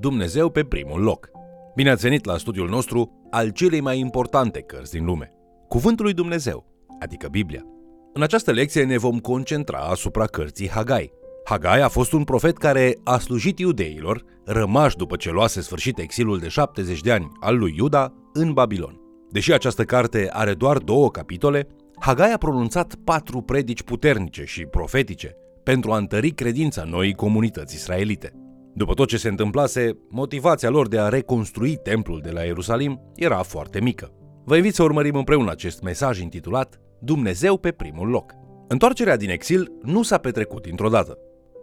Dumnezeu pe primul loc. Bine ați venit la studiul nostru al celei mai importante cărți din lume, Cuvântul lui Dumnezeu, adică Biblia. În această lecție ne vom concentra asupra cărții Hagai. Hagai a fost un profet care a slujit iudeilor, rămași după ce luase sfârșit exilul de 70 de ani al lui Iuda în Babilon. Deși această carte are doar două capitole, Hagai a pronunțat patru predici puternice și profetice pentru a întări credința noii comunități israelite. După tot ce se întâmplase, motivația lor de a reconstrui templul de la Ierusalim era foarte mică. Vă invit să urmărim împreună acest mesaj intitulat Dumnezeu pe primul loc. Întoarcerea din exil nu s-a petrecut dintr-o dată.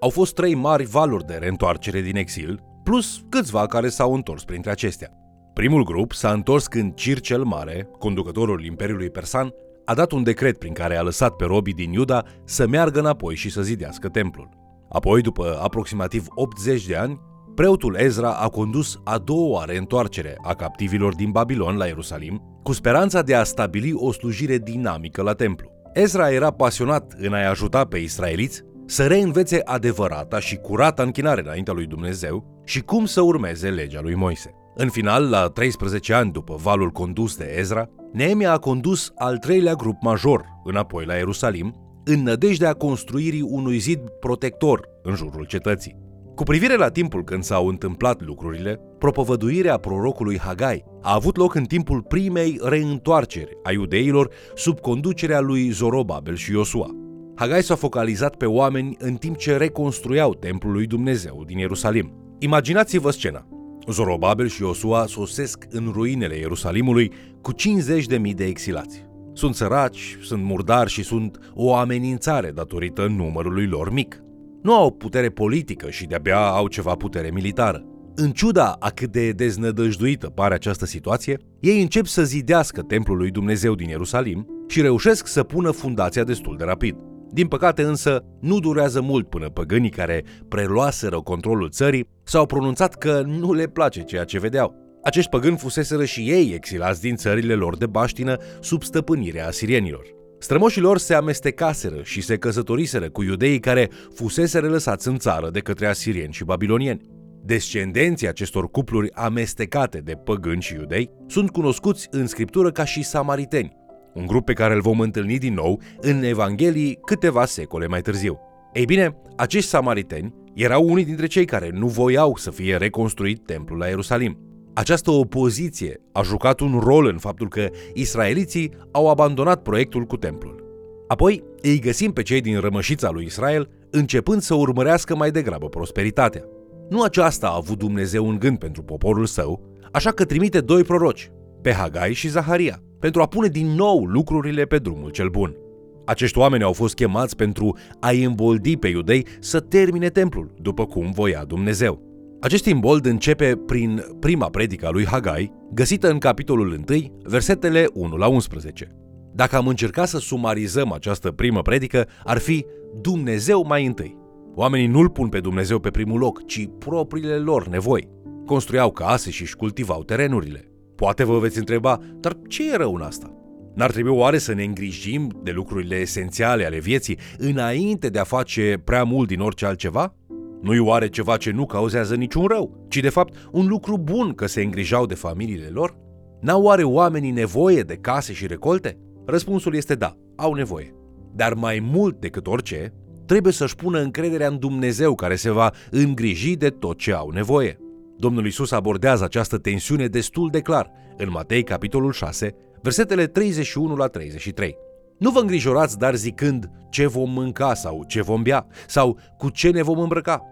Au fost trei mari valuri de reîntoarcere din exil, plus câțiva care s-au întors printre acestea. Primul grup s-a întors când Cir cel Mare, conducătorul Imperiului Persan, a dat un decret prin care a lăsat pe robii din Iuda să meargă înapoi și să zidească templul. Apoi, după aproximativ 80 de ani, preotul Ezra a condus a doua oară întoarcere a captivilor din Babilon la Ierusalim, cu speranța de a stabili o slujire dinamică la templu. Ezra era pasionat în a-i ajuta pe israeliți să reînvețe adevărata și curata închinare înaintea lui Dumnezeu și cum să urmeze legea lui Moise. În final, la 13 ani după valul condus de Ezra, Neemia a condus al treilea grup major înapoi la Ierusalim, în nădejdea construirii unui zid protector în jurul cetății. Cu privire la timpul când s-au întâmplat lucrurile, propovăduirea prorocului Hagai a avut loc în timpul primei reîntoarceri a iudeilor sub conducerea lui Zorobabel și Iosua. Hagai s-a focalizat pe oameni în timp ce reconstruiau templul lui Dumnezeu din Ierusalim. Imaginați-vă scena. Zorobabel și Iosua sosesc în ruinele Ierusalimului cu 50.000 de exilați. Sunt săraci, sunt murdari și sunt o amenințare datorită numărului lor mic. Nu au putere politică și de-abia au ceva putere militară. În ciuda a cât de deznădăjduită pare această situație, ei încep să zidească templul lui Dumnezeu din Ierusalim și reușesc să pună fundația destul de rapid. Din păcate însă, nu durează mult până păgânii care preluaseră controlul țării s-au pronunțat că nu le place ceea ce vedeau. Acești păgâni fuseseră și ei exilați din țările lor de baștină sub stăpânirea asirienilor. Strămoșii lor se amestecaseră și se căsătoriseră cu iudeii care fuseseră lăsați în țară de către asirieni și babilonieni. Descendenții acestor cupluri amestecate de păgâni și iudei sunt cunoscuți în scriptură ca și samariteni, un grup pe care îl vom întâlni din nou în Evanghelii câteva secole mai târziu. Ei bine, acești samariteni erau unii dintre cei care nu voiau să fie reconstruit templul la Ierusalim. Această opoziție a jucat un rol în faptul că israeliții au abandonat proiectul cu templul. Apoi îi găsim pe cei din rămășița lui Israel începând să urmărească mai degrabă prosperitatea. Nu aceasta a avut Dumnezeu în gând pentru poporul său, așa că trimite doi proroci, pe Hagai și Zaharia, pentru a pune din nou lucrurile pe drumul cel bun. Acești oameni au fost chemați pentru a-i îmboldi pe iudei să termine templul, după cum voia Dumnezeu. Acest imbold începe prin prima predică a lui Hagai, găsită în capitolul 1, versetele 1 la 11. Dacă am încercat să sumarizăm această primă predică, ar fi Dumnezeu mai întâi. Oamenii nu-L pun pe Dumnezeu pe primul loc, ci propriile lor nevoi. Construiau case și își cultivau terenurile. Poate vă veți întreba, dar ce e rău în asta? N-ar trebui oare să ne îngrijim de lucrurile esențiale ale vieții înainte de a face prea mult din orice altceva? Nu-i oare ceva ce nu cauzează niciun rău, ci de fapt un lucru bun că se îngrijau de familiile lor? N-au oare oamenii nevoie de case și recolte? Răspunsul este da, au nevoie. Dar mai mult decât orice, trebuie să-și pună încrederea în Dumnezeu care se va îngriji de tot ce au nevoie. Domnul Isus abordează această tensiune destul de clar în Matei capitolul 6, versetele 31 la 33. Nu vă îngrijorați dar zicând ce vom mânca sau ce vom bea sau cu ce ne vom îmbrăca,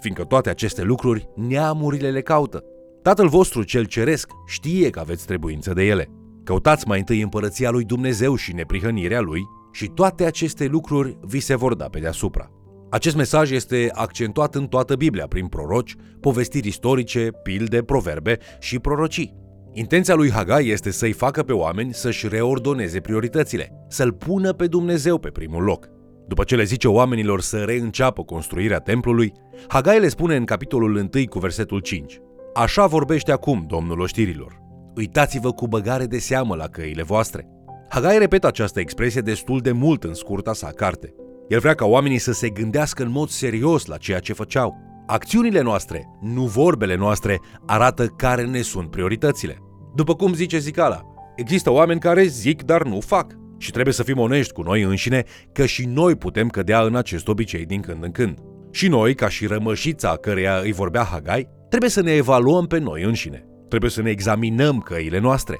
fiindcă toate aceste lucruri neamurile le caută. Tatăl vostru cel ceresc știe că aveți trebuință de ele. Căutați mai întâi împărăția lui Dumnezeu și neprihănirea lui și toate aceste lucruri vi se vor da pe deasupra. Acest mesaj este accentuat în toată Biblia prin proroci, povestiri istorice, pilde, proverbe și prorocii. Intenția lui Hagai este să-i facă pe oameni să-și reordoneze prioritățile, să-l pună pe Dumnezeu pe primul loc. După ce le zice oamenilor să reînceapă construirea templului, Hagai le spune în capitolul 1 cu versetul 5. Așa vorbește acum Domnul oștirilor. Uitați-vă cu băgare de seamă la căile voastre. Hagai repetă această expresie destul de mult în scurta sa carte. El vrea ca oamenii să se gândească în mod serios la ceea ce făceau. Acțiunile noastre, nu vorbele noastre, arată care ne sunt prioritățile. După cum zice Zicala, există oameni care zic, dar nu fac. Și trebuie să fim onești cu noi înșine că și noi putem cădea în acest obicei din când în când. Și noi, ca și rămășița căreia îi vorbea Hagai, trebuie să ne evaluăm pe noi înșine. Trebuie să ne examinăm căile noastre.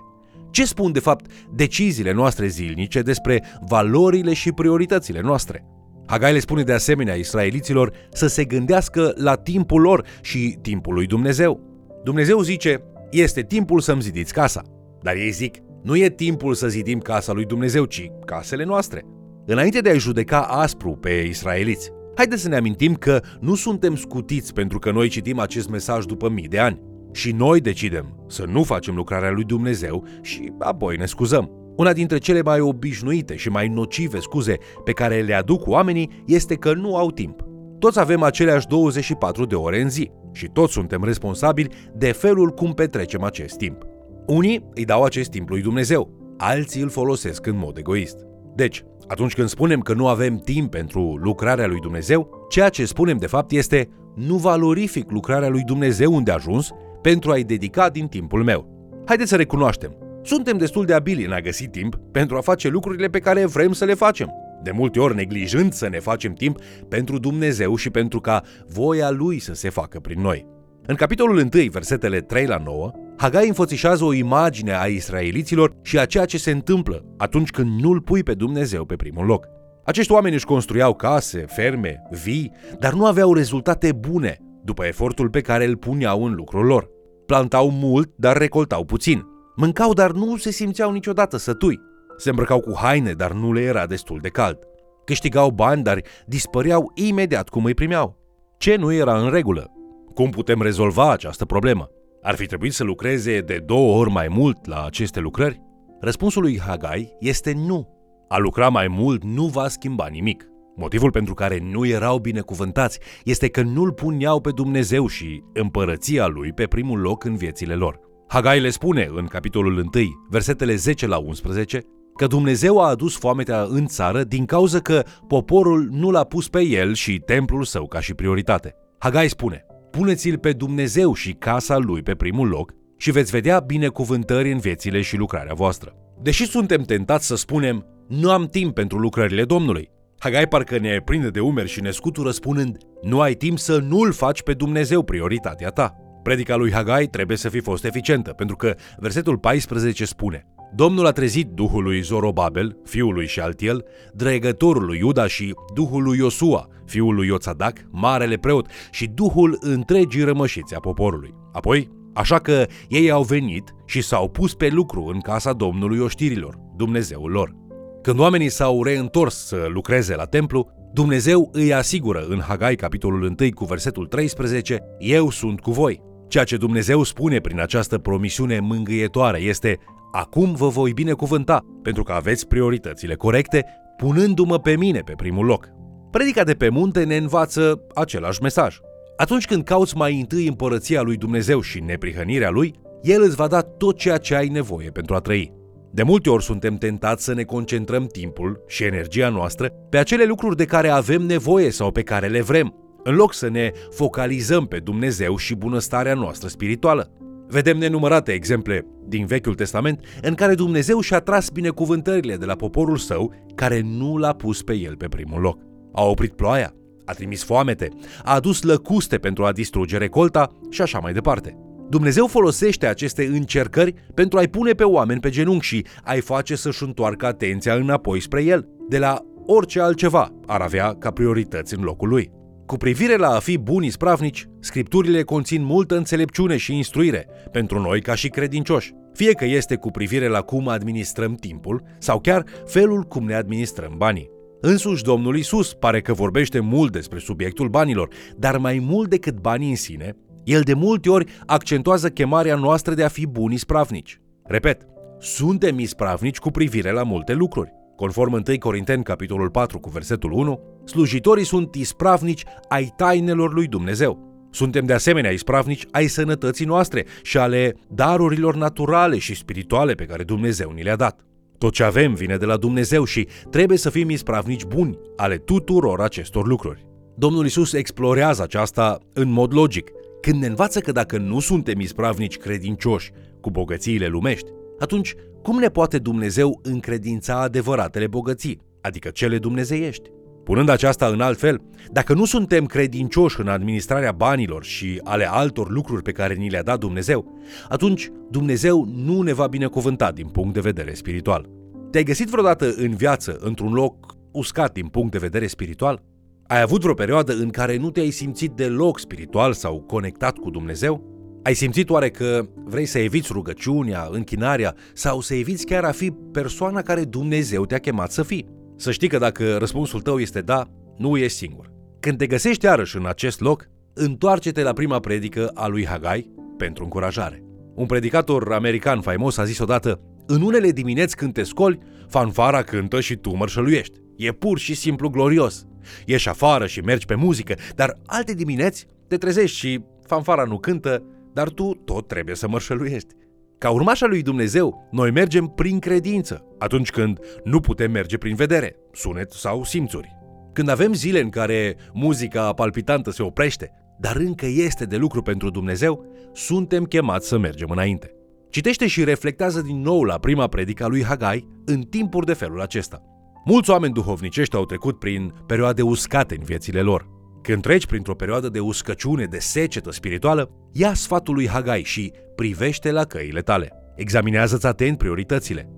Ce spun, de fapt, deciziile noastre zilnice despre valorile și prioritățile noastre? Hagai le spune de asemenea israeliților să se gândească la timpul lor și timpul lui Dumnezeu. Dumnezeu zice, este timpul să-mi zidiți casa. Dar ei zic, nu e timpul să zidim casa lui Dumnezeu, ci casele noastre. Înainte de a-i judeca aspru pe israeliți, haideți să ne amintim că nu suntem scutiți pentru că noi citim acest mesaj după mii de ani. Și noi decidem să nu facem lucrarea lui Dumnezeu și apoi ne scuzăm. Una dintre cele mai obișnuite și mai nocive scuze pe care le aduc oamenii este că nu au timp. Toți avem aceleași 24 de ore în zi și toți suntem responsabili de felul cum petrecem acest timp. Unii îi dau acest timp lui Dumnezeu, alții îl folosesc în mod egoist. Deci, atunci când spunem că nu avem timp pentru lucrarea lui Dumnezeu, ceea ce spunem de fapt este nu valorific lucrarea lui Dumnezeu unde a ajuns pentru a-i dedica din timpul meu. Haideți să recunoaștem, suntem destul de abili în a găsi timp pentru a face lucrurile pe care vrem să le facem. De multe ori neglijând să ne facem timp pentru Dumnezeu și pentru ca voia Lui să se facă prin noi. În capitolul 1, versetele 3 la 9, Hagai înfățișează o imagine a israeliților și a ceea ce se întâmplă atunci când nu-L pui pe Dumnezeu pe primul loc. Acești oameni își construiau case, ferme, vii, dar nu aveau rezultate bune după efortul pe care îl puneau în lucrul lor. Plantau mult, dar recoltau puțin. Mâncau, dar nu se simțeau niciodată sătui. Se îmbrăcau cu haine, dar nu le era destul de cald. Câștigau bani, dar dispăreau imediat cum îi primeau. Ce nu era în regulă? Cum putem rezolva această problemă? Ar fi trebuit să lucreze de două ori mai mult la aceste lucrări? Răspunsul lui Hagai este nu. A lucra mai mult nu va schimba nimic. Motivul pentru care nu erau binecuvântați este că nu-L puneau pe Dumnezeu și împărăția Lui pe primul loc în viețile lor. Hagai le spune în capitolul 1, versetele 10 la 11, că Dumnezeu a adus foametea în țară din cauza că poporul nu l-a pus pe el și templul său ca și prioritate. Hagai spune, puneți-l pe Dumnezeu și casa lui pe primul loc și veți vedea binecuvântări în viețile și lucrarea voastră. Deși suntem tentați să spunem, nu am timp pentru lucrările Domnului, Hagai parcă ne prinde de umeri și ne scutură spunând, nu ai timp să nu-L faci pe Dumnezeu prioritatea ta. Predica lui Hagai trebuie să fi fost eficientă, pentru că versetul 14 spune Domnul a trezit duhul lui Zorobabel, fiul lui Șaltiel, dregătorul lui Iuda și duhul lui Iosua, fiul lui Ioțadac, marele preot și duhul întregii rămășiți a poporului. Apoi, așa că ei au venit și s-au pus pe lucru în casa Domnului oștirilor, Dumnezeul lor. Când oamenii s-au reîntors să lucreze la templu, Dumnezeu îi asigură în Hagai capitolul 1 cu versetul 13, Eu sunt cu voi. Ceea ce Dumnezeu spune prin această promisiune mângâietoare este Acum vă voi binecuvânta, pentru că aveți prioritățile corecte, punându-mă pe mine pe primul loc. Predica de pe munte ne învață același mesaj. Atunci când cauți mai întâi împărăția lui Dumnezeu și neprihănirea lui, El îți va da tot ceea ce ai nevoie pentru a trăi. De multe ori suntem tentați să ne concentrăm timpul și energia noastră pe acele lucruri de care avem nevoie sau pe care le vrem, în loc să ne focalizăm pe Dumnezeu și bunăstarea noastră spirituală. Vedem nenumărate exemple din Vechiul Testament în care Dumnezeu și-a tras binecuvântările de la poporul său care nu l-a pus pe el pe primul loc. A oprit ploaia, a trimis foamete, a adus lăcuste pentru a distruge recolta și așa mai departe. Dumnezeu folosește aceste încercări pentru a-i pune pe oameni pe genunchi și a-i face să-și întoarcă atenția înapoi spre El, de la orice altceva ar avea ca priorități în locul lui. Cu privire la a fi buni ispravnici, scripturile conțin multă înțelepciune și instruire pentru noi ca și credincioși, fie că este cu privire la cum administrăm timpul sau chiar felul cum ne administrăm banii. Însuși Domnul Isus pare că vorbește mult despre subiectul banilor, dar mai mult decât banii în sine, el de multe ori accentuează chemarea noastră de a fi buni ispravnici. Repet, suntem ispravnici cu privire la multe lucruri. Conform 1 Corinteni, capitolul 4, cu versetul 1, slujitorii sunt ispravnici ai tainelor lui Dumnezeu. Suntem de asemenea ispravnici ai sănătății noastre și ale darurilor naturale și spirituale pe care Dumnezeu ni le-a dat. Tot ce avem vine de la Dumnezeu și trebuie să fim ispravnici buni ale tuturor acestor lucruri. Domnul Isus explorează aceasta în mod logic, când ne învață că dacă nu suntem ispravnici credincioși cu bogățiile lumești, atunci cum ne poate Dumnezeu încredința adevăratele bogății, adică cele dumnezeiești? Punând aceasta în alt fel, dacă nu suntem credincioși în administrarea banilor și ale altor lucruri pe care ni le-a dat Dumnezeu, atunci Dumnezeu nu ne va binecuvânta din punct de vedere spiritual. Te-ai găsit vreodată în viață într-un loc uscat din punct de vedere spiritual? Ai avut vreo perioadă în care nu te-ai simțit deloc spiritual sau conectat cu Dumnezeu? Ai simțit oare că vrei să eviți rugăciunea, închinarea sau să eviți chiar a fi persoana care Dumnezeu te-a chemat să fii? Să știi că dacă răspunsul tău este da, nu ești singur. Când te găsești iarăși în acest loc, întoarce-te la prima predică a lui Hagai pentru încurajare. Un predicator american faimos a zis odată, în unele dimineți când te scoli, fanfara cântă și tu mărșăluiești. E pur și simplu glorios. Ieși afară și mergi pe muzică, dar alte dimineți te trezești și fanfara nu cântă, dar tu tot trebuie să mărșăluiești. Ca urmașa lui Dumnezeu, noi mergem prin credință, atunci când nu putem merge prin vedere, sunet sau simțuri. Când avem zile în care muzica palpitantă se oprește, dar încă este de lucru pentru Dumnezeu, suntem chemați să mergem înainte. Citește și reflectează din nou la prima predica lui Hagai în timpuri de felul acesta. Mulți oameni duhovnicești au trecut prin perioade uscate în viețile lor. Când treci printr-o perioadă de uscăciune, de secetă spirituală, ia sfatul lui Hagai și privește la căile tale. Examinează-ți atent prioritățile.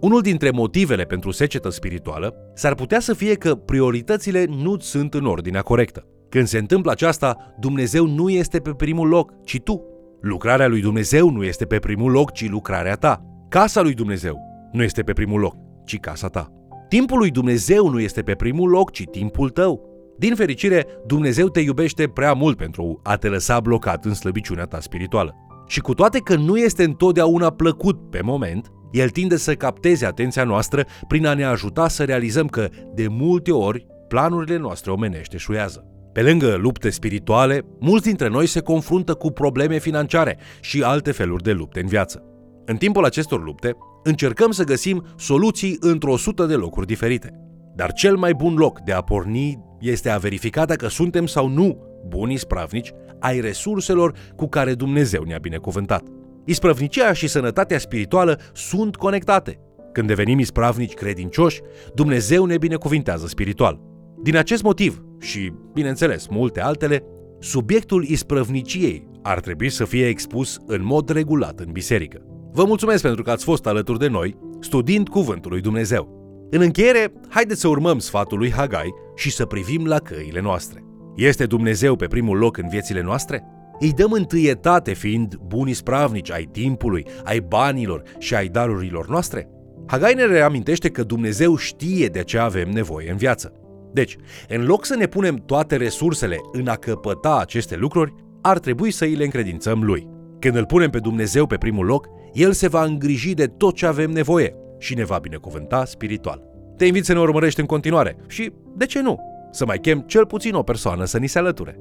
Unul dintre motivele pentru secetă spirituală s-ar putea să fie că prioritățile nu sunt în ordinea corectă. Când se întâmplă aceasta, Dumnezeu nu este pe primul loc, ci tu. Lucrarea lui Dumnezeu nu este pe primul loc, ci lucrarea ta. Casa lui Dumnezeu nu este pe primul loc, ci casa ta. Timpul lui Dumnezeu nu este pe primul loc, ci timpul tău. Din fericire, Dumnezeu te iubește prea mult pentru a te lăsa blocat în slăbiciunea ta spirituală. Și cu toate că nu este întotdeauna plăcut pe moment, el tinde să capteze atenția noastră prin a ne ajuta să realizăm că, de multe ori, planurile noastre omenește șuiază. Pe lângă lupte spirituale, mulți dintre noi se confruntă cu probleme financiare și alte feluri de lupte în viață. În timpul acestor lupte, încercăm să găsim soluții într-o sută de locuri diferite. Dar cel mai bun loc de a porni este a verifica dacă suntem sau nu buni spravnici ai resurselor cu care Dumnezeu ne-a binecuvântat. Ispravnicia și sănătatea spirituală sunt conectate. Când devenim ispravnici credincioși, Dumnezeu ne binecuvintează spiritual. Din acest motiv și, bineînțeles, multe altele, subiectul isprăvniciei ar trebui să fie expus în mod regulat în biserică. Vă mulțumesc pentru că ați fost alături de noi, studiind Cuvântul lui Dumnezeu. În încheiere, haideți să urmăm sfatul lui Hagai și să privim la căile noastre. Este Dumnezeu pe primul loc în viețile noastre? Îi dăm întâietate fiind buni spravnici ai timpului, ai banilor și ai darurilor noastre? Hagai ne reamintește că Dumnezeu știe de ce avem nevoie în viață. Deci, în loc să ne punem toate resursele în a căpăta aceste lucruri, ar trebui să îi le încredințăm Lui. Când îl punem pe Dumnezeu pe primul loc, El se va îngriji de tot ce avem nevoie și ne va binecuvânta spiritual. Te invit să ne urmărești în continuare și, de ce nu, să mai chem cel puțin o persoană să ni se alăture.